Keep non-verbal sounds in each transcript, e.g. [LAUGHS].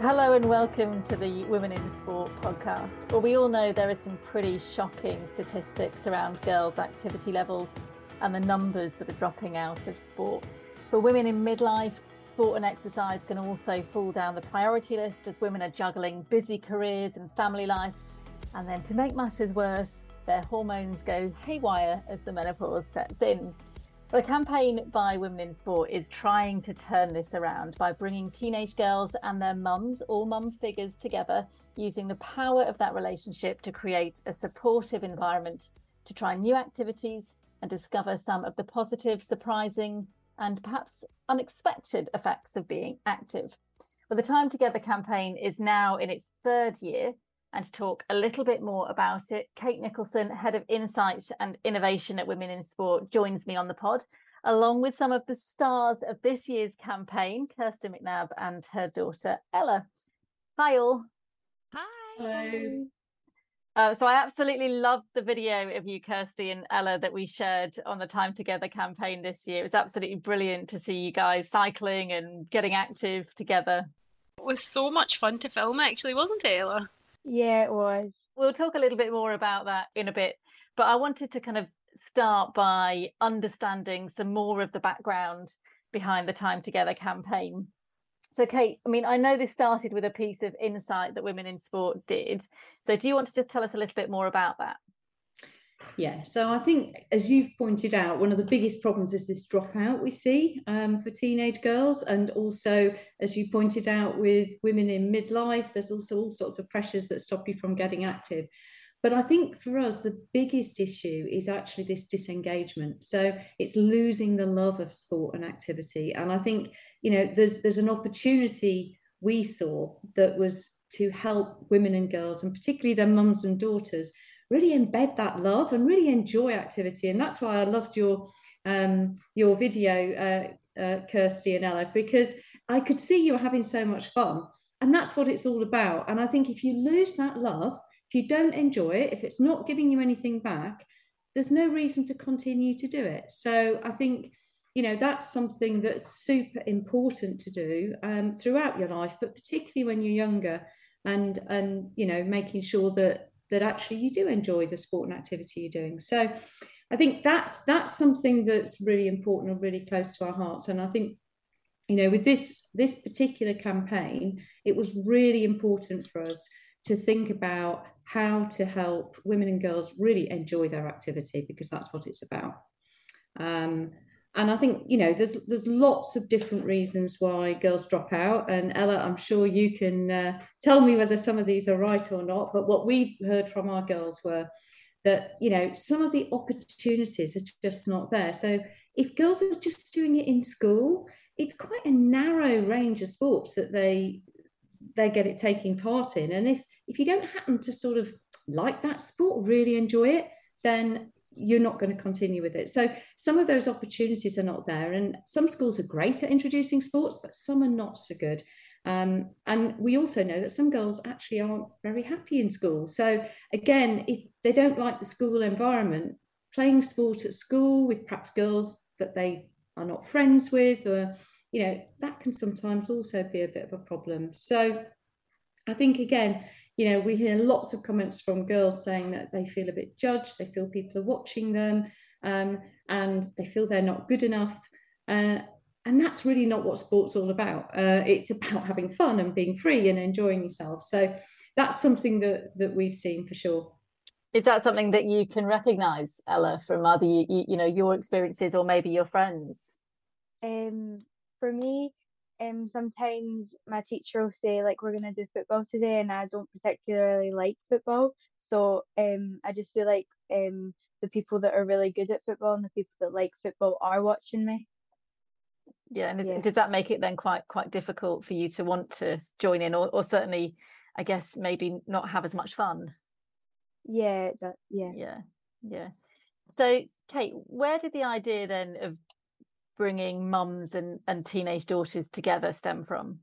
Hello and welcome to the Women in Sport podcast. Well, we all know there are some pretty shocking statistics around girls' activity levels and the numbers that are dropping out of sport. For women in midlife, sport and exercise can also fall down the priority list as women are juggling busy careers and family life. And then to make matters worse, their hormones go haywire as the menopause sets in. A campaign by Women in Sport is trying to turn this around by bringing teenage girls and their mums or mum figures together, using the power of that relationship to create a supportive environment to try new activities and discover some of the positive, surprising, and perhaps unexpected effects of being active. Well, the Time Together campaign is now in its third year and to talk a little bit more about it, Kate Nicholson, Head of Insights and Innovation at Women in Sport, joins me on the pod, along with some of the stars of this year's campaign, Kirsty McNab and her daughter Ella. Hi, all. Hi. Hello. Uh, so I absolutely loved the video of you, Kirsty and Ella, that we shared on the Time Together campaign this year. It was absolutely brilliant to see you guys cycling and getting active together. It was so much fun to film, actually, wasn't it, Ella? Yeah, it was. We'll talk a little bit more about that in a bit, but I wanted to kind of start by understanding some more of the background behind the Time Together campaign. So, Kate, I mean, I know this started with a piece of insight that Women in Sport did. So, do you want to just tell us a little bit more about that? Yeah, so I think, as you've pointed out, one of the biggest problems is this dropout we see um, for teenage girls. And also, as you pointed out, with women in midlife, there's also all sorts of pressures that stop you from getting active. But I think for us, the biggest issue is actually this disengagement. So it's losing the love of sport and activity. And I think, you know, there's there's an opportunity we saw that was to help women and girls, and particularly their mums and daughters, really embed that love and really enjoy activity. And that's why I loved your um, your video, uh, uh, Kirsty and Ella, because I could see you were having so much fun. And that's what it's all about. And I think if you lose that love, if you don't enjoy it, if it's not giving you anything back, there's no reason to continue to do it. So I think, you know, that's something that's super important to do um, throughout your life, but particularly when you're younger and, and, you know, making sure that that actually you do enjoy the sport and activity you're doing. So I think that's that's something that's really important and really close to our hearts. And I think, you know, with this this particular campaign, it was really important for us to think about how to help women and girls really enjoy their activity because that's what it's about. Um, and I think you know there's there's lots of different reasons why girls drop out. And Ella, I'm sure you can uh, tell me whether some of these are right or not. But what we heard from our girls were that you know some of the opportunities are just not there. So if girls are just doing it in school, it's quite a narrow range of sports that they they get it taking part in. And if if you don't happen to sort of like that sport, really enjoy it, then you're not going to continue with it. So some of those opportunities are not there. And some schools are great at introducing sports, but some are not so good. Um, and we also know that some girls actually aren't very happy in school. So again, if they don't like the school environment, playing sport at school with perhaps girls that they are not friends with, or you know, that can sometimes also be a bit of a problem. So I think again, you know, we hear lots of comments from girls saying that they feel a bit judged, they feel people are watching them, um, and they feel they're not good enough. Uh, and that's really not what sport's all about. Uh, it's about having fun and being free and enjoying yourself. So that's something that that we've seen for sure. Is that something that you can recognise, Ella, from other you, you know your experiences or maybe your friends? Um, for me, um, sometimes my teacher will say like we're gonna do football today, and I don't particularly like football, so um, I just feel like um, the people that are really good at football and the people that like football are watching me. Yeah, and is, yeah. does that make it then quite quite difficult for you to want to join in, or, or certainly, I guess maybe not have as much fun? Yeah, that, yeah, yeah, yeah. So, Kate, where did the idea then of bringing mums and, and teenage daughters together stem from?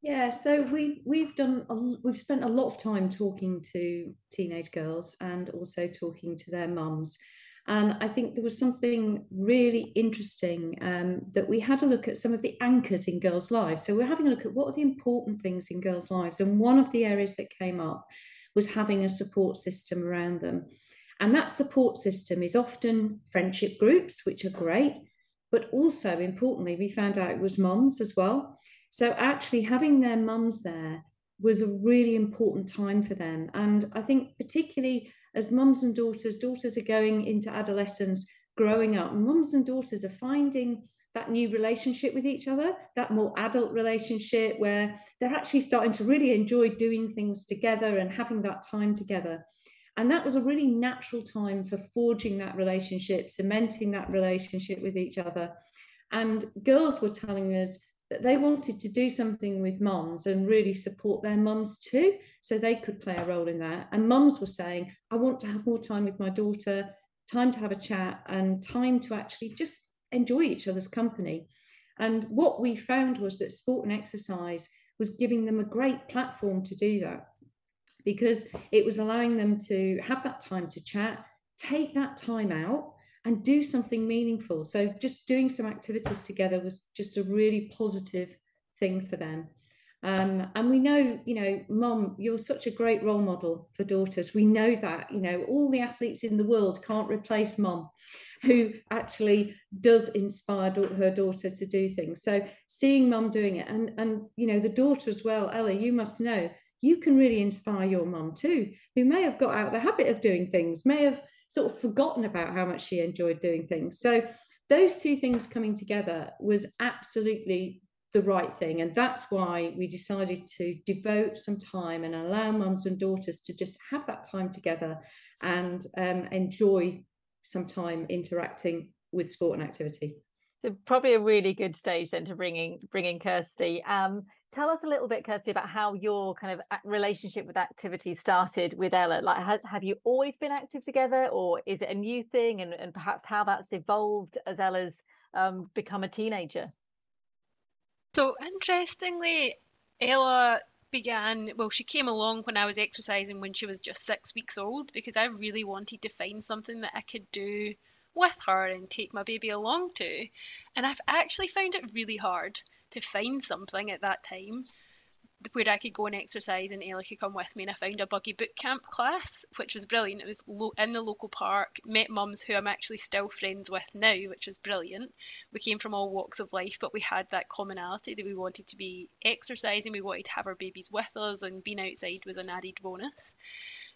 Yeah, so we we've done a, we've spent a lot of time talking to teenage girls and also talking to their mums, And I think there was something really interesting um, that we had a look at some of the anchors in girls' lives. So we're having a look at what are the important things in girls' lives. And one of the areas that came up was having a support system around them. And that support system is often friendship groups, which are great, but also importantly, we found out it was mums as well. So actually having their mums there was a really important time for them. And I think particularly as mums and daughters, daughters are going into adolescence, growing up, mums and daughters are finding that new relationship with each other, that more adult relationship where they're actually starting to really enjoy doing things together and having that time together. And that was a really natural time for forging that relationship, cementing that relationship with each other. And girls were telling us that they wanted to do something with mums and really support their mums too, so they could play a role in that. And mums were saying, I want to have more time with my daughter, time to have a chat, and time to actually just enjoy each other's company. And what we found was that sport and exercise was giving them a great platform to do that because it was allowing them to have that time to chat, take that time out and do something meaningful. So just doing some activities together was just a really positive thing for them. Um, and we know, you know, mom, you're such a great role model for daughters. We know that, you know, all the athletes in the world can't replace mom, who actually does inspire her daughter to do things. So seeing mom doing it, and and you know, the daughter as well, Ella, you must know, you can really inspire your mum too, who may have got out of the habit of doing things, may have sort of forgotten about how much she enjoyed doing things. So those two things coming together was absolutely the right thing. And that's why we decided to devote some time and allow mums and daughters to just have that time together and um, enjoy some time interacting with sport and activity. So probably a really good stage then to bringing bringing Kirsty. Um, tell us a little bit, Kirsty, about how your kind of relationship with activity started with Ella. Like, have, have you always been active together, or is it a new thing? And, and perhaps how that's evolved as Ella's um, become a teenager. So interestingly, Ella began well she came along when i was exercising when she was just six weeks old because i really wanted to find something that i could do with her and take my baby along to. And i've actually found it really hard to find something at that time where I could go and exercise and Ella could come with me. And I found a buggy boot camp class which was brilliant. It was lo- in the local park met mums who I'm actually still friends with now which was brilliant. We came from all walks of life but we had that commonality that we wanted to be exercising. We wanted to have our babies with us and being outside was an added bonus.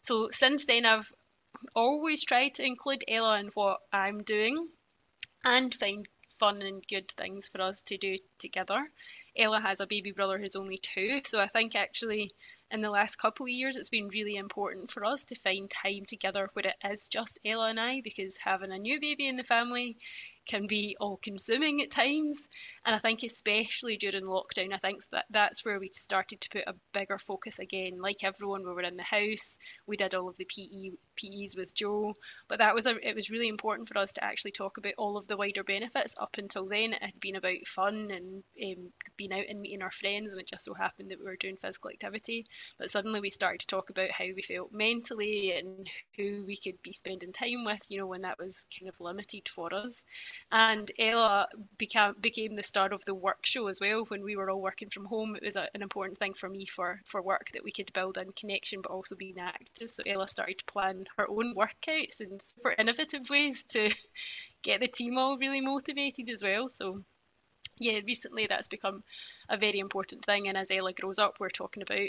So since then I've always try to include Ella in what I'm doing and find fun and good things for us to do together. Ella has a baby brother who's only two, so I think actually in the last couple of years it's been really important for us to find time together where it is just Ella and I because having a new baby in the family can be all consuming at times. And I think, especially during lockdown, I think that that's where we started to put a bigger focus again. Like everyone, we were in the house, we did all of the PE, PEs with Joe, but that was a, it was really important for us to actually talk about all of the wider benefits. Up until then, it had been about fun and um, being out and meeting our friends, and it just so happened that we were doing physical activity. But suddenly we started to talk about how we felt mentally and who we could be spending time with, you know, when that was kind of limited for us. And Ella became became the star of the work show as well. When we were all working from home, it was a, an important thing for me for for work that we could build in connection, but also being active. So Ella started to plan her own workouts in super innovative ways to [LAUGHS] get the team all really motivated as well. So yeah, recently that's become a very important thing. And as Ella grows up, we're talking about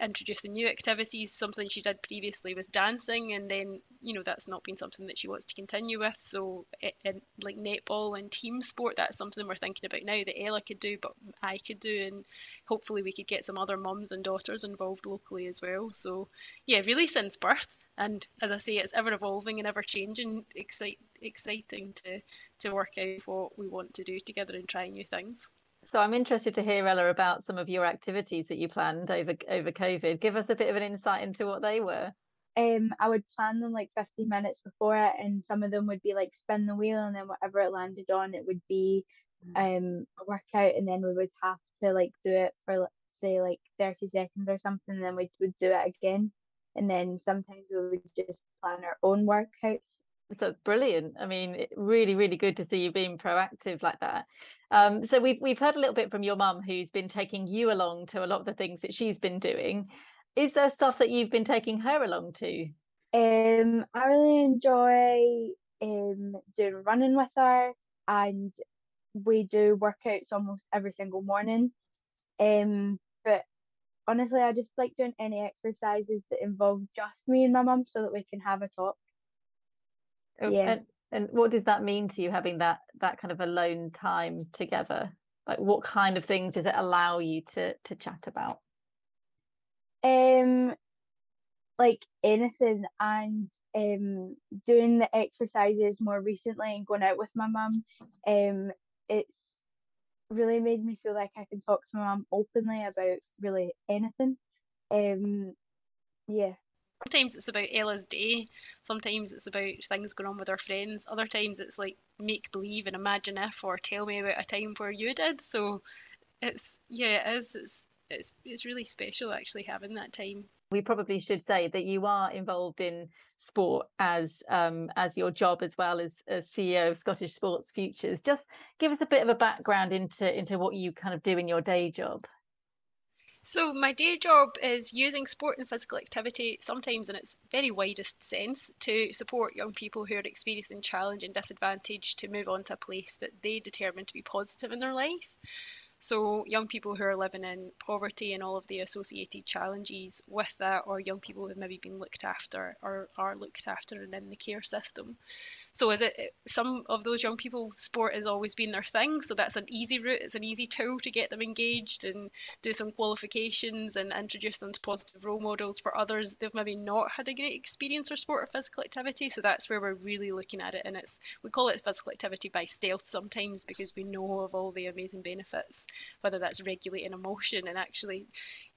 introducing new activities. Something she did previously was dancing, and then you know that's not been something that she wants to continue with. So, like netball and team sport, that's something we're thinking about now that Ella could do, but I could do, and hopefully we could get some other mums and daughters involved locally as well. So, yeah, really since birth, and as I say, it's ever evolving and ever changing. Excite, exciting to to work out what we want to do together and try new things. So I'm interested to hear Ella about some of your activities that you planned over over COVID. Give us a bit of an insight into what they were. Um, I would plan them like 15 minutes before it, and some of them would be like spin the wheel, and then whatever it landed on, it would be mm. um a workout, and then we would have to like do it for let's say like 30 seconds or something, and then we would do it again, and then sometimes we would just plan our own workouts So brilliant. I mean, really, really good to see you being proactive like that. Um, so we've we've heard a little bit from your mum, who's been taking you along to a lot of the things that she's been doing. Is there stuff that you've been taking her along to? Um, I really enjoy um doing running with her, and we do workouts almost every single morning. Um, but honestly, I just like doing any exercises that involve just me and my mum, so that we can have a talk. Oh, yeah. And, and what does that mean to you having that that kind of alone time together? Like, what kind of things does it allow you to to chat about? Um, like anything, and um, doing the exercises more recently and going out with my mum. Um, it's really made me feel like I can talk to my mum openly about really anything. Um, yeah. Sometimes it's about Ella's day. Sometimes it's about things going on with her friends. Other times it's like make believe and imagine if, or tell me about a time where you did. So it's yeah, it is. It's it's it's really special actually having that time. We probably should say that you are involved in sport as um, as your job as well as, as CEO of Scottish Sports Futures. Just give us a bit of a background into into what you kind of do in your day job. So my day job is using sport and physical activity, sometimes in its very widest sense, to support young people who are experiencing challenge and disadvantage to move on to a place that they determine to be positive in their life. So young people who are living in poverty and all of the associated challenges with that, or young people who've maybe been looked after or are looked after and in the care system. So is it some of those young people sport has always been their thing, so that's an easy route, it's an easy tool to get them engaged and do some qualifications and introduce them to positive role models. For others, they've maybe not had a great experience or sport or physical activity, so that's where we're really looking at it. And it's we call it physical activity by stealth sometimes because we know of all the amazing benefits, whether that's regulating emotion and actually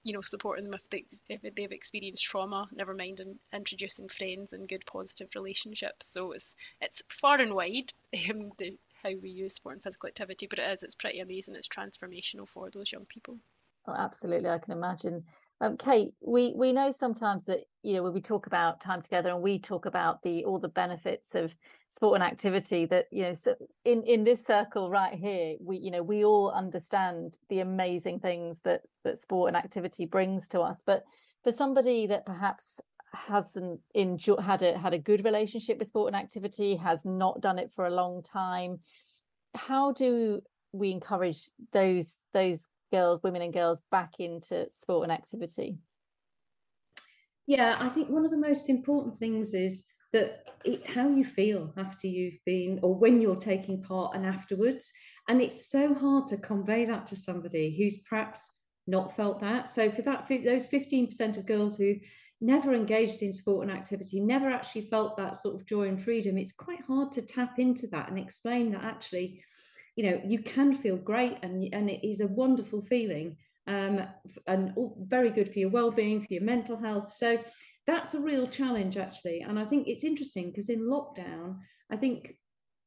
you know, supporting them if, they, if they've experienced trauma, never mind in, introducing friends and good positive relationships. So it's it's far and wide [LAUGHS] um, the, how we use sport and physical activity, but it is, it's pretty amazing. It's transformational for those young people. Oh, absolutely, I can imagine. Um, Kate, we we know sometimes that you know when we talk about time together and we talk about the all the benefits of sport and activity that you know so in in this circle right here we you know we all understand the amazing things that that sport and activity brings to us. But for somebody that perhaps hasn't enjoyed had a had a good relationship with sport and activity has not done it for a long time how do we encourage those those girls, women and girls back into sport and activity? Yeah, I think one of the most important things is that it's how you feel after you've been or when you're taking part and afterwards. And it's so hard to convey that to somebody who's perhaps not felt that. So for that, those 15% of girls who never engaged in sport and activity, never actually felt that sort of joy and freedom, it's quite hard to tap into that and explain that actually you know you can feel great and and it is a wonderful feeling um, and very good for your well-being for your mental health. So that's a real challenge actually. And i think it's interesting because in lockdown i think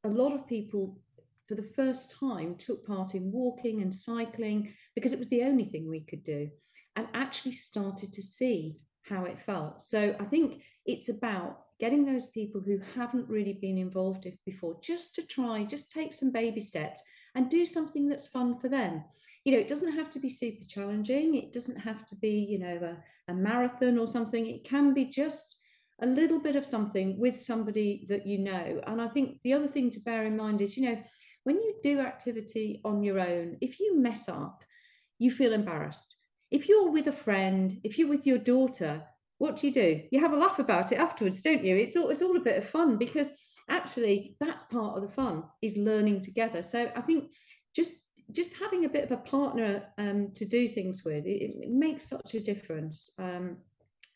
a lot of people for the first time took part in walking and cycling because it was the only thing we could do and actually started to see how it felt. So i think it's about getting those people who haven't really been involved before just to try, just take some baby steps and do something that's fun for them. You know, it doesn't have to be super challenging. It doesn't have to be, you know, a, a marathon or something. It can be just a little bit of something with somebody that you know. And I think the other thing to bear in mind is, you know, when you do activity on your own, if you mess up, you feel embarrassed. If you're with a friend, if you're with your daughter, what do you do? You have a laugh about it afterwards, don't you? It's all it's all a bit of fun because actually that's part of the fun is learning together. So I think just just having a bit of a partner um, to do things with it, it makes such a difference. Um,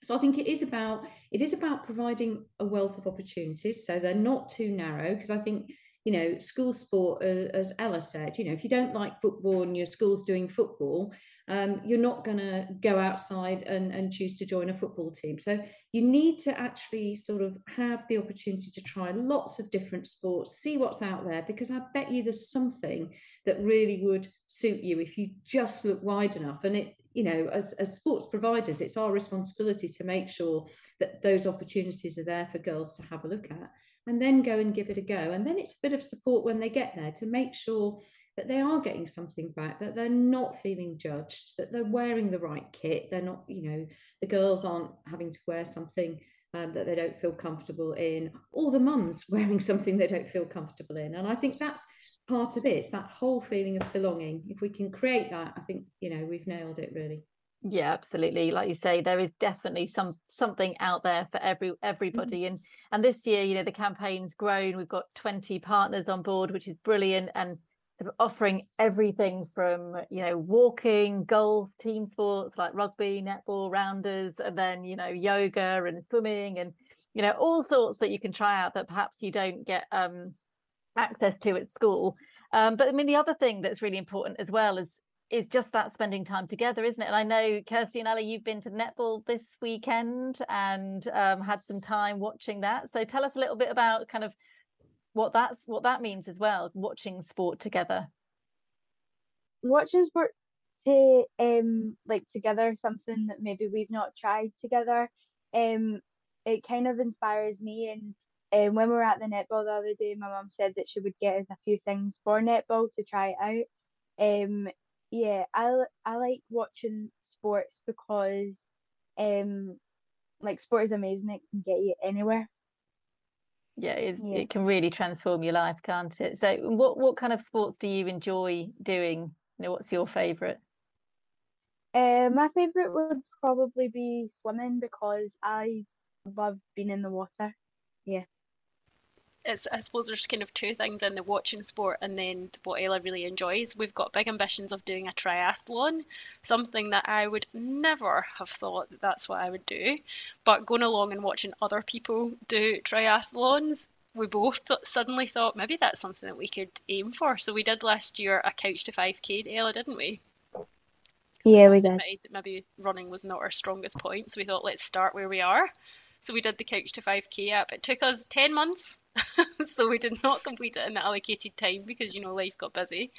so I think it is about it is about providing a wealth of opportunities so they're not too narrow because I think you know school sport uh, as Ella said you know if you don't like football and your school's doing football um, you're not going to go outside and, and choose to join a football team. So you need to actually sort of have the opportunity to try lots of different sports, see what's out there, because I bet you there's something that really would suit you if you just look wide enough. And it, you know, as, as sports providers, it's our responsibility to make sure that those opportunities are there for girls to have a look at. and then go and give it a go. And then it's a bit of support when they get there to make sure that they are getting something back, that they're not feeling judged, that they're wearing the right kit. They're not, you know, the girls aren't having to wear something um, that they don't feel comfortable in, or the mums [LAUGHS] wearing something they don't feel comfortable in. And I think that's part of it. It's that whole feeling of belonging. If we can create that, I think, you know, we've nailed it really. Yeah, absolutely. Like you say, there is definitely some something out there for every Mm-hmm. everybody. And and this year, you know, the campaign's grown. We've got 20 partners on board, which is brilliant. And sort of offering everything from, you know, walking, golf, team sports like rugby, netball, rounders, and then, you know, yoga and swimming and, you know, all sorts that you can try out that perhaps you don't get um access to at school. Um, but I mean, the other thing that's really important as well is is just that spending time together, isn't it? And I know Kirsty and Ella, you've been to netball this weekend and um, had some time watching that. So tell us a little bit about kind of what that's what that means as well, watching sport together. Watching sport to um like together something that maybe we've not tried together. Um, it kind of inspires me and. Um, when we were at the netball the other day, my mum said that she would get us a few things for netball to try out. Um, yeah, I like watching sports because um like sport is amazing. It can get you anywhere. Yeah, it's, Yeah. it can really transform your life, can't it? So what what kind of sports do you enjoy doing? You know, what's your favorite? Uh, my favorite would probably be swimming because I love being in the water. It's I suppose there's kind of two things in the watching sport and then what Ella really enjoys. We've got big ambitions of doing a triathlon, something that I would never have thought that that's what I would do. But going along and watching other people do triathlons, we both th- suddenly thought maybe that's something that we could aim for. So we did last year a couch to 5k, Ella, didn't we? Yeah, we did. that maybe running was not our strongest point, so we thought let's start where we are. So we did the Couch to 5k app. It took us 10 months, [LAUGHS] so we did not complete it in the allocated time because you know life got busy.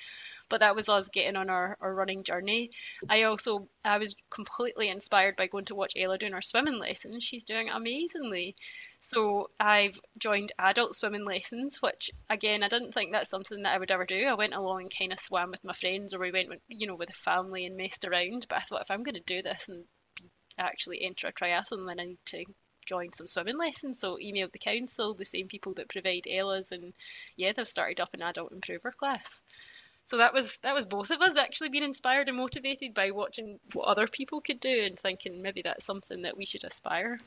But that was us getting on our, our running journey. I also I was completely inspired by going to watch Ella doing her swimming lessons. She's doing amazingly. So I've joined adult swimming lessons, which again I didn't think that's something that I would ever do. I went along and kind of swam with my friends, or we went with, you know with the family and messed around. But I thought if I'm going to do this and actually enter a triathlon, then I need to join some swimming lessons. So emailed the council, the same people that provide Ella's, and yeah, they've started up an adult improver class. So that was that was both of us actually being inspired and motivated by watching what other people could do and thinking maybe that's something that we should aspire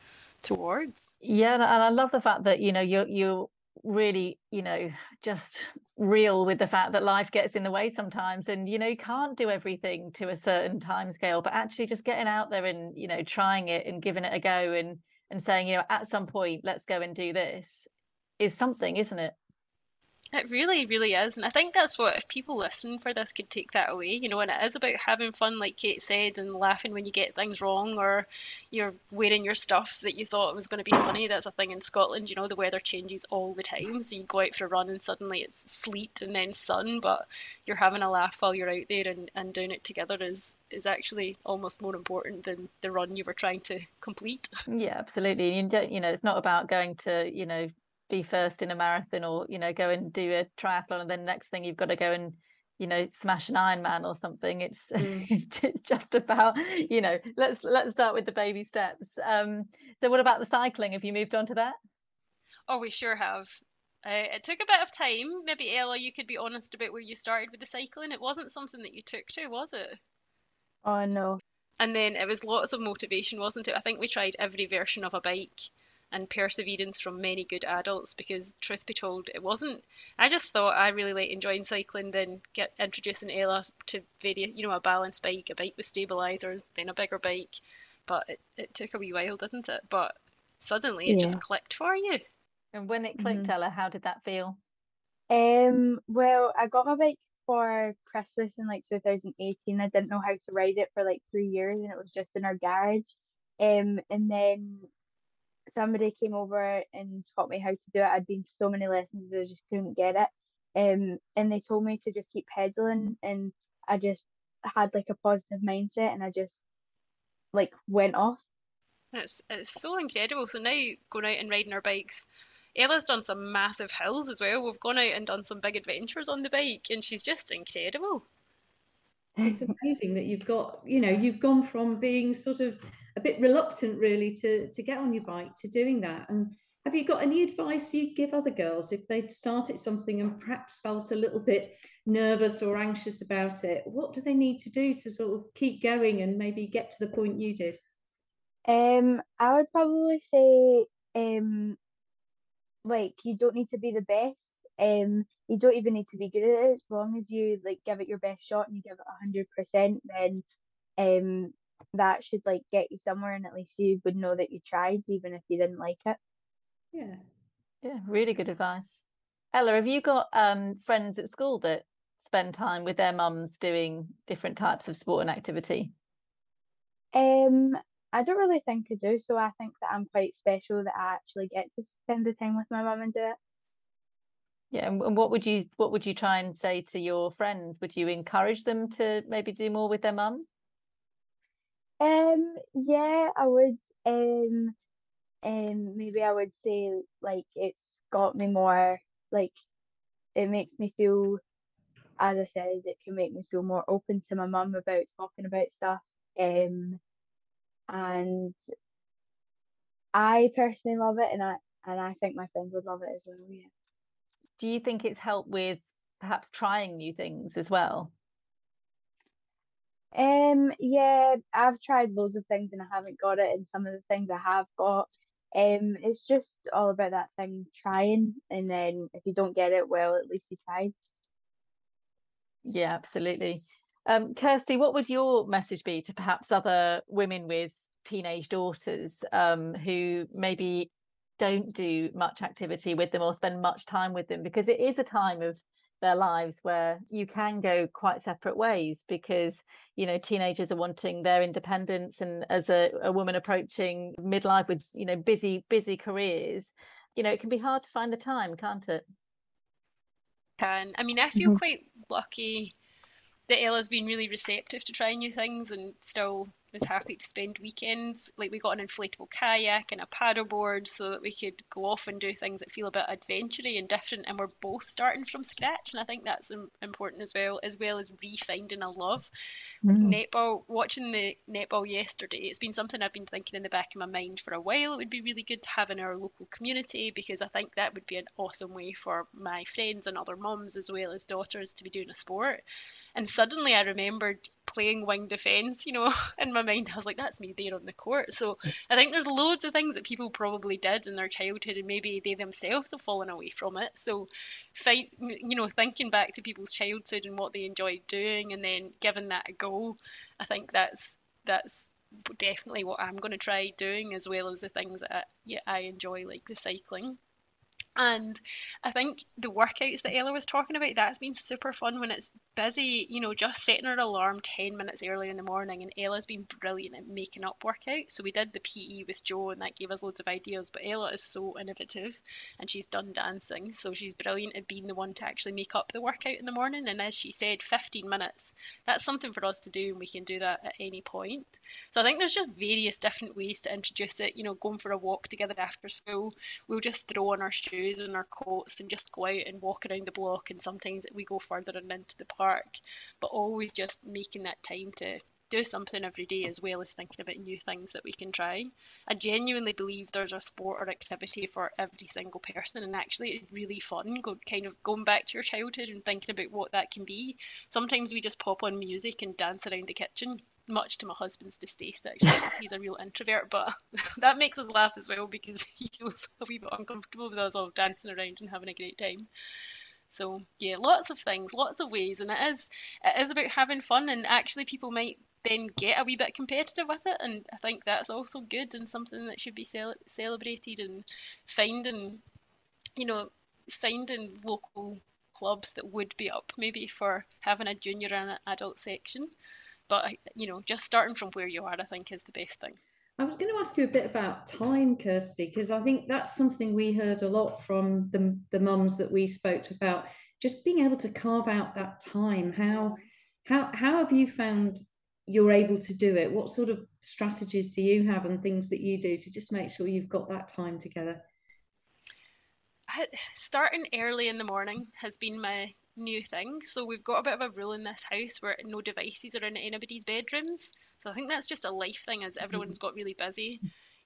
towards. Yeah, and I love the fact that you know you're you're really you know just real with the fact that life gets in the way sometimes, and you know you can't do everything to a certain time scale, but actually just getting out there and you know trying it and giving it a go and and saying you know at some point let's go and do this is something, isn't it? It really, really is. And I think that's what, if people listen for this, could take that away, you know, and it is about having fun, like Kate said, and laughing when you get things wrong or you're wearing your stuff that you thought was going to be sunny. That's a thing in Scotland, you know, the weather changes all the time. So you go out for a run and suddenly it's sleet and then sun, but you're having a laugh while you're out there and, and doing it together is, is actually almost more important than the run you were trying to complete. Yeah, absolutely. And you don't, you know, it's not about going to, you know, be first in a marathon or, you know, go and do a triathlon and then next thing you've got to go and, you know, smash an Ironman or something. It's, [LAUGHS] Mm. just about, you know, let's let's start with the baby steps. Um, so what about the cycling? Have you moved on to that? Oh, we sure have. Uh, it took a bit of time. Maybe Ella, you could be honest about where you started with the cycling. It wasn't something that you took to, was it? Oh no. And then it was lots of motivation, wasn't it? I think we tried every version of a bike and perseverance from many good adults because, truth be told, it wasn't. I just thought I really like enjoying cycling, then get introducing Ella to various, you know, a balanced bike, a bike with stabilizers, then a bigger bike. But it, it took a wee while, didn't it? But suddenly it just clicked for you. And when it clicked, Mhm. Ella, how did that feel? Um, well, I got my bike for Christmas in like 2018. I didn't know how to ride it for like three years, and it was just in our garage. Um, and then somebody came over and taught me how to do it. I'd been so many lessons, I just couldn't get it. Um, and they told me to just keep pedaling, and I just had like a positive mindset, and I just like went off. It's it's so incredible. So now going out and riding our bikes, Ella's done some massive hills as well. We've gone out and done some big adventures on the bike, and she's just incredible. It's amazing that you've got, you know, you've gone from being sort of a bit reluctant really to to get on your bike to doing that. And have you got any advice you'd give other girls if they'd started something and perhaps felt a little bit nervous or anxious about it? What do they need to do to sort of keep going and maybe get to the point you did? Um, I would probably say, um, like you don't need to be the best. Um, you don't even need to be good at it. As long as you like give it your best shot and you give it a hundred percent, then um, that should like get you somewhere, and at least you would know that you tried, even if you didn't like it. Yeah. Yeah, really good advice. Ella, have you got um, friends at school that spend time with their mums doing different types of sport and activity? Um, I don't really think I do, so I think that I'm quite special that I actually get to spend the time with my mum and do it. Yeah, and what would you what would you try and say to your friends? Would you encourage them to maybe do more with their mum? Um, yeah, I would. Um, um, maybe I would say like it's got me more like it makes me feel, as I said, it can make me feel more open to my mum about talking about stuff. Um, and I personally love it, and I and I think my friends would love it as well. Yeah. Do you think it's helped with perhaps trying new things as well? Um, yeah, I've tried loads of things and I haven't got it, and some of the things I have got. Um, it's just all about that thing trying, and then if you don't get it, well, at least you tried. Yeah, absolutely. Um, Kirsty, what would your message be to perhaps other women with teenage daughters um, who maybe don't do much activity with them or spend much time with them? Because it is a time of their lives where you can go quite separate ways because you know teenagers are wanting their independence and as a, a woman approaching midlife with you know busy busy careers you know it can be hard to find the time can't it can i mean i feel mm-hmm. quite lucky that ella's been really receptive to trying new things and still was happy to spend weekends. Like we got an inflatable kayak and a paddleboard so that we could go off and do things that feel a bit adventurous and different. And we're both starting from scratch, and I think that's important as well, as well as refinding a love. Mm. Netball, watching the netball yesterday, it's been something I've been thinking in the back of my mind for a while. It would be really good to have in our local community because I think that would be an awesome way for my friends and other mums as well as daughters to be doing a sport. And suddenly I remembered playing wing defence, you know, [LAUGHS] in my mind I was like, that's me there on the court. So I think there's loads of things that people probably did in their childhood and maybe they themselves have fallen away from it. So fight you know, thinking back to people's childhood and what they enjoyed doing and then giving that a go, I think that's that's definitely what I'm going to try doing as well as the things that I, yeah, I enjoy like the cycling. And I think the workouts that Ella was talking about, that's been super fun when it's busy, you know, just setting her alarm 10 minutes early in the morning. And Ella's been brilliant at making up workouts. So we did the PE with Joe, and that gave us loads of ideas. But Ella is so innovative and she's done dancing. So she's brilliant at being the one to actually make up the workout in the morning. And as she said, 15 minutes. That's something for us to do, and we can do that at any point. So I think there's just various different ways to introduce it. You know, going for a walk together after school, we'll just throw on our shoes shoes and our coats and just go out and walk around the block. And sometimes we go further and into the park, but always just making that time to do something every day as well as thinking about new things that we can try. I genuinely believe there's a sport or activity for every single person, and actually it's really fun. Go kind of going back to your childhood and thinking about what that can be. Sometimes we just pop on music and dance around the kitchen, much to my husband's distaste actually because he's a real introvert but [LAUGHS] that makes us laugh as well because [LAUGHS] he feels a wee bit uncomfortable with us all dancing around and having a great time. So yeah lots of things lots of ways and it is it is about having fun and actually people might then get a wee bit competitive with it and i think that's also good and something that should be cel- celebrated and finding you know finding local clubs that would be up maybe for having a junior and an adult section but you know, just starting from where you are, I think, is the best thing. I was going to ask you a bit about time, Kirsty, because I think that's something we heard a lot from the, the mums that we spoke to about just being able to carve out that time. How how how have you found you're able to do it? What sort of strategies do you have and things that you do to just make sure you've got that time together? starting early in the morning has been my new thing. So we've got a bit of a rule in this house where no devices are in anybody's bedrooms. So I think that's just a life thing as everyone's got really busy.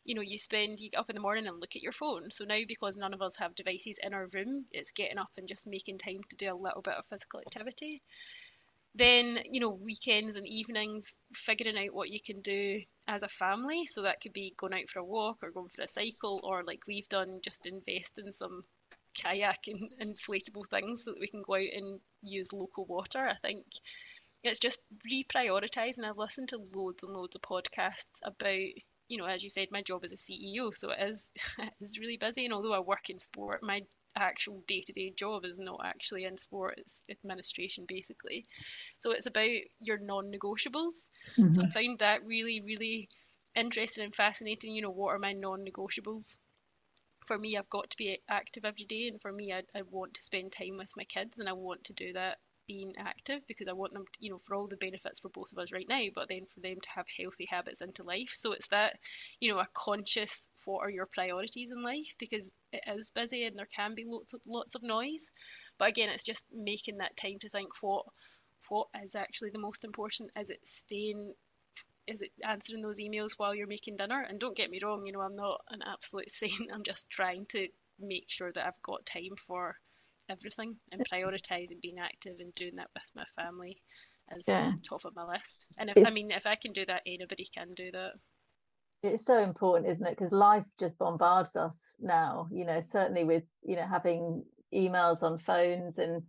You know, you spend you get up in the morning and look at your phone. So now because none of us have devices in our room, it's getting up and just making time to do a little bit of physical activity. Then, you know, weekends and evenings, figuring out what you can do as a family. So that could be going out for a walk or going for a cycle, or like we've done, just invest in some kayak and inflatable things so that we can go out and use local water. I think it's just reprioritize. I've listened to loads and loads of podcasts about, you know, as you said, my job as a CEO, so it is [LAUGHS] it is really busy. And although I work in sport, my actual day-to-day job is not actually in sport; it's administration basically. So it's about your non-negotiables. Mm-hmm. So I find that really, really interesting and fascinating. You know, what are my non-negotiables? For me, I've got to be active every day, and for me, I, I want to spend time with my kids, and I want to do that being active because I want them, to, you know, for all the benefits for both of us right now, but then for them to have healthy habits into life. So it's that, you know, a conscious what are your priorities in life because it is busy and there can be lots of lots of noise. But again, it's just making that time to think what what is actually the most important. Is it staying is it answering those emails while you're making dinner? And don't get me wrong, you know, I'm not an absolute [LAUGHS] saint. I'm just trying to make sure that I've got time for everything and prioritizing being active and doing that with my family is yeah. top of my list. And if, I mean, if I can do that, anybody can do that. It's so important, isn't it? Because life just bombards us now. You know, certainly with you know having emails on phones and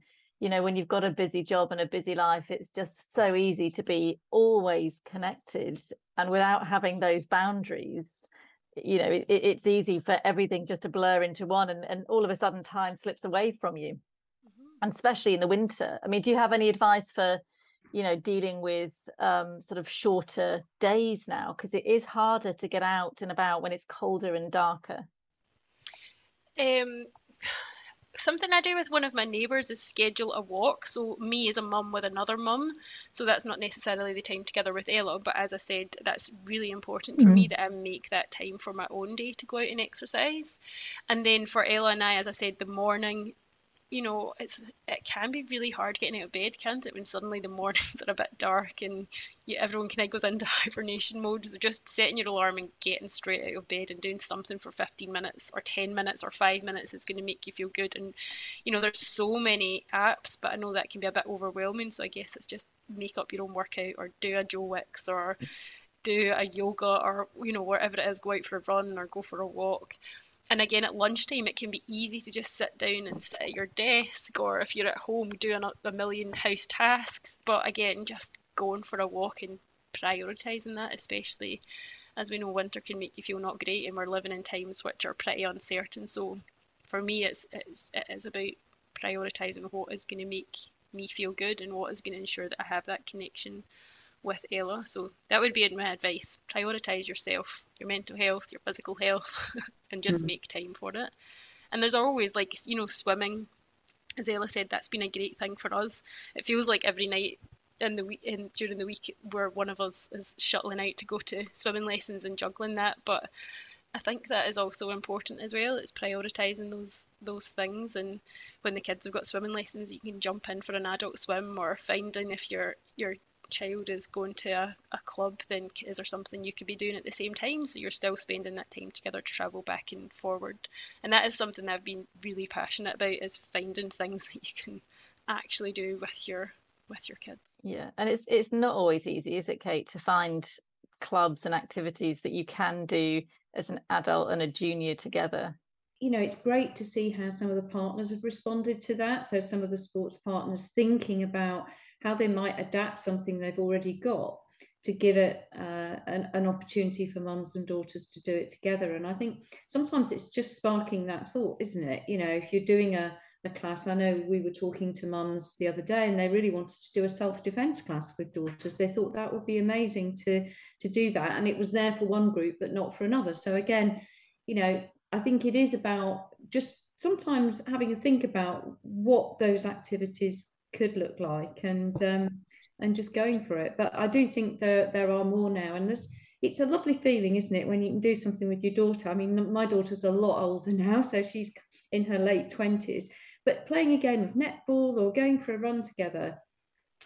you know when you've got a busy job and a busy life it's just so easy to be always connected and without having those boundaries you know it, it's easy for everything just to blur into one and, and all of a sudden time slips away from you. Mm-hmm. and especially in the winter. I mean do you have any advice for you know dealing with um, sort of shorter days now? Because it is harder to get out and about when it's colder and darker. Um something I do with one of my neighbours is schedule a walk. So me as a mum with another mum. So that's not necessarily the time together with Ella, but as I said, that's really important for mm-hmm. me that I make that time for my own day to go out and exercise. And then for Ella and I, as I said, the morning you know, it's it can be really hard getting out of bed, can't it? When suddenly the mornings [LAUGHS] are a bit dark and you, everyone kind of goes into [LAUGHS] hibernation mode. So just setting your alarm and getting straight out of bed and doing something for 15 minutes or 10 minutes or five minutes is going to make you feel good. And you know, there's so many apps, but I know that can be a bit overwhelming. So I guess it's just make up your own workout or do a Joe Wicks or mm. do a yoga or you know wherever it is, go out for a run or go for a walk and again at lunchtime it can be easy to just sit down and sit at your desk or if you're at home doing a million house tasks. But again just going for a walk and prioritizing that especially as we know winter can make you feel not great and we're living in times which are pretty uncertain. So for me it's, it's it is about prioritizing what is going to make me feel good and what is going to ensure that i have that connection with Ella. So that would be my advice. Prioritize yourself, your mental health, your physical health, [LAUGHS] and just mm-hmm. make time for it. And there's always like, you know, swimming. As Ella said, that's been a great thing for us. It feels like every night in the week in during the week where one of us is shuttling out to go to swimming lessons and juggling that. But I think that is also important as well. It's prioritizing those those things, and when the kids have got swimming lessons, you can jump in for an adult swim, or finding if your your child is going to a, a club, then is there something you could be doing at the same time? So you're still spending that time together to travel back and forward. And that is something I've been really passionate about is finding things [LAUGHS] that you can actually do with your with your kids. Yeah. And it's it's not always easy, is it, Kate, to find clubs and activities that you can do as an adult and a junior together you know, it's great to see how some of the partners have responded to that. So, some of the sports partners thinking about how they might adapt something they've already got to give it uh, an, an, opportunity for mums and daughters to do it together. And I think sometimes it's just sparking that thought, isn't it? You know, if you're doing a, a class, I know we were talking to mums the other day and they really wanted to do a self-defense class with daughters. They thought that would be amazing to, to do that. And it was there for one group, but not for another. So again, you know, I think it is about just sometimes having a think about what those activities could look like and um, and just going for it. But I do think that there are more now, and there's it's a lovely feeling, isn't it, when you can do something with your daughter. I mean, my daughter's a lot older [LAUGHS] now, so she's in her late 20s. But playing a game of netball or going for a run together,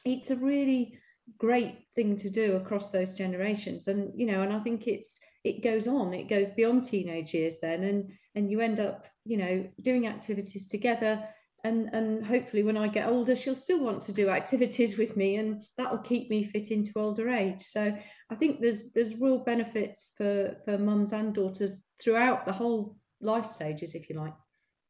it's a really great thing to do across those generations and you know and i think it's it goes on it goes beyond teenage years then and and you end up you know doing activities together and and hopefully when i get older she'll still want to do activities with me and that'll keep me fit into older age so i think there's there's real benefits for for mums and daughters throughout the whole life stages if you like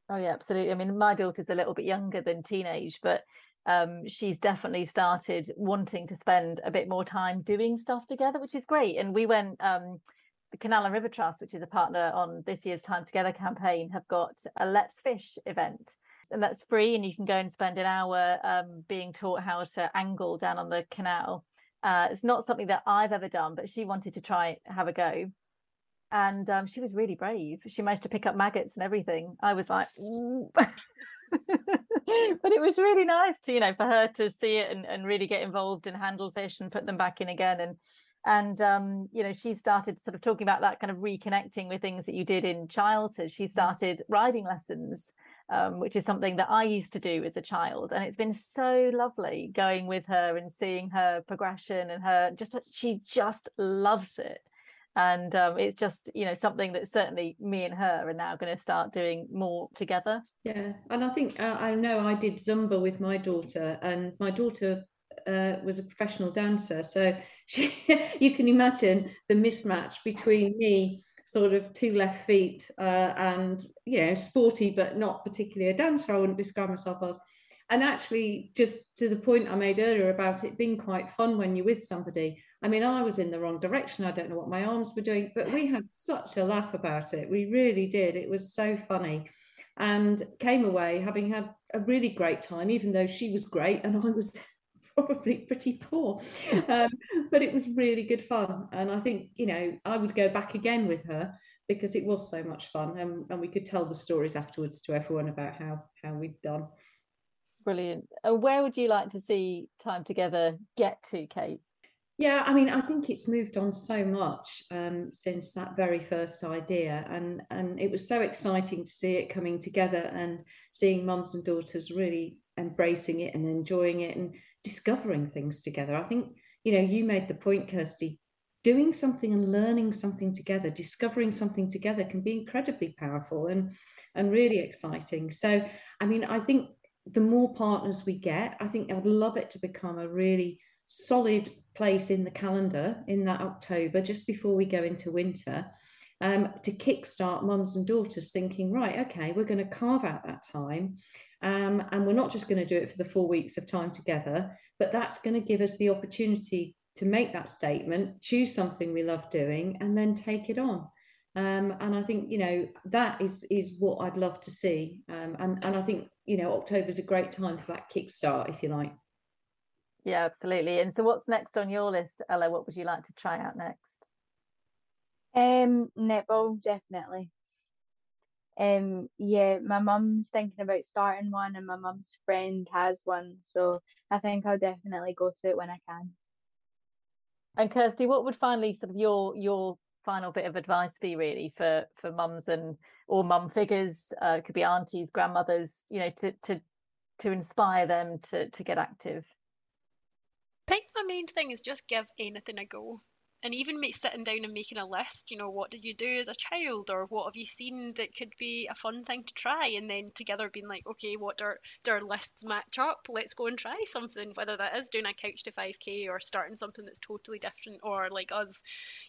oh yeah absolutely i mean my daughter's a little bit younger than teenage but um, she's definitely started wanting to spend a bit more time doing stuff together, which is great. And we went, um, the Canal and River Trust, which is a partner on this year's Time Together campaign, have got a Let's Fish event. And that's free, and you can go and spend an hour um, being taught how to angle down on the canal. Uh, it's not something that I've ever done, but she wanted to try have a go and um, she was really brave. She managed to pick up maggots and everything. I was like, [LAUGHS] but it was really nice to you know for her to see it and, and really get involved and handle fish and put them back in again and and um, you know she started sort of talking about that kind of reconnecting with things that you did in childhood she mm. started riding lessons um, which is something that i used to do as a child and it's been so lovely going with her and seeing her progression and her just she just loves it. And um, it's just you know something that certainly me and her are now going to start doing more together. Yeah and i think uh, i know i did zumba with my daughter and my daughter uh, was a professional dancer so [LAUGHS] she, you can imagine the mismatch between me sort of two left feet uh, and you know sporty but not particularly a dancer i wouldn't describe myself as and actually just to the point i made earlier about it being quite fun when you're with somebody I mean, I was in the wrong direction. I don't know what my arms were doing, but we had such a laugh about it. We really did. It was so funny. And came away having had a really great time, even though she was great and I was probably pretty poor. Um, but it was really good fun. And I think, you know, I would go back again with her because it was so much fun. And, and we could tell the stories afterwards to everyone about how, how we'd done. Brilliant. And where would you like to see time together get to, Kate? Yeah, I mean, I think it's moved on so much um, since that very first idea, and and it was so exciting to see it coming together and seeing mums and daughters really embracing it and enjoying it and discovering things together. I think you know you made the point, Kirsty. Doing something and learning something together, discovering something together, can be incredibly powerful and and really exciting. So, I mean, I think the more partners we get, I think I'd love it to become a really solid place in the calendar in that October, just before we go into winter, um, to kickstart mums and daughters thinking, right, okay, we're going to carve out that time. Um, and we're not just going to do it for the four weeks of time together, but that's going to give us the opportunity to make that statement, choose something we love doing, and then take it on. Um, and I think you know that is is what I'd love to see. Um, and and I think you know October is a great time for that kickstart, if you like. Yeah, absolutely. And so, what's next on your list, Ella? What would you like to try out next? Um, netball, definitely. Um, yeah, my mum's thinking about starting one, and my mum's friend has one, so I think I'll definitely go to it when I can. And Kirsty, what would finally sort of your your final bit of advice be really for for mums and or mum figures? Uh, could be aunties, grandmothers, you know, to to to inspire them to to get active. I think my main thing is just give anything a go. And even make sitting down and making a list, you know, what did you do as a child or what have you seen that could be a fun thing to try? And then together being like, okay, what do our, do our lists match up? Let's go and try something, whether that is doing a couch to 5k or starting something that's totally different or like us,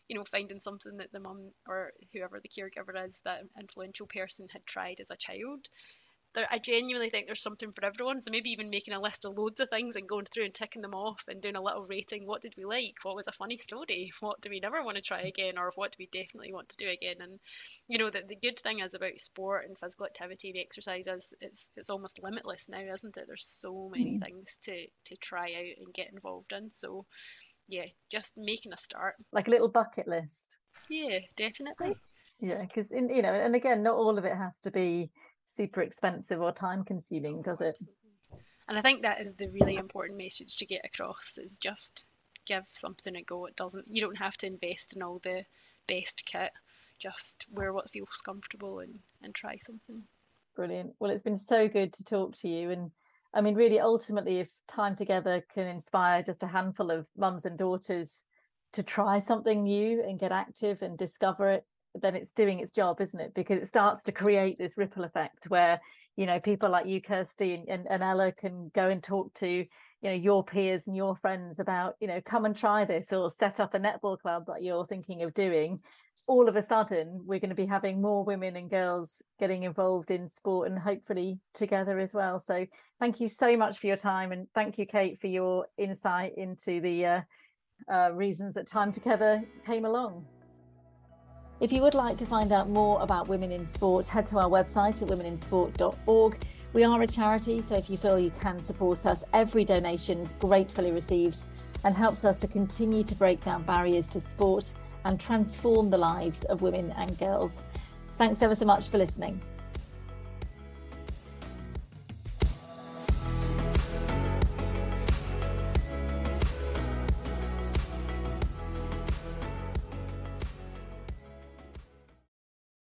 you know, finding something that the mum or whoever the caregiver is, that influential person had tried as a child there, I genuinely think there's something for everyone. So maybe even making a list of loads of things and going through and ticking them off and doing a little rating. What did we like? What was a funny story? What do we never want to try again? Or what do we definitely want to do again? And you know, the, the good thing is about sport and physical activity and exercise is it's it's almost limitless now, isn't it? There's so many mm. things to to try out and get involved in. So yeah, just making a start. Like a little bucket list. Yeah, definitely. Yeah, because you know, and again, not all of it has to be super expensive or time consuming, does it? And I think that is the really important message to get across is just give something a go. It doesn't you don't have to invest in all the best kit. Just wear what feels comfortable and, and try something. Brilliant. Well, it's been so good to talk to you. And I mean, really, ultimately, if time together can inspire just a handful of mums and daughters to try something new and get active and discover it, then it's doing its job, isn't it? Because it starts to create this ripple effect where, you know, people like you, Kirsty, and, and Ella can go and talk to, you know, your peers and your friends about, you know, come and try this or set up a netball club that you're thinking of doing. All of a sudden we're going to be having more women and girls getting involved in sport and hopefully together as well. So thank you so much for your time and thank you kate for your insight into the uh, uh, reasons that time together came along if you would like to find out more about women in sport head to our website at womeninsport.org we are a charity so if you feel you can support us every donation is gratefully received and helps us to continue to break down barriers to sport and transform the lives of women and girls. Thanks ever so much for listening.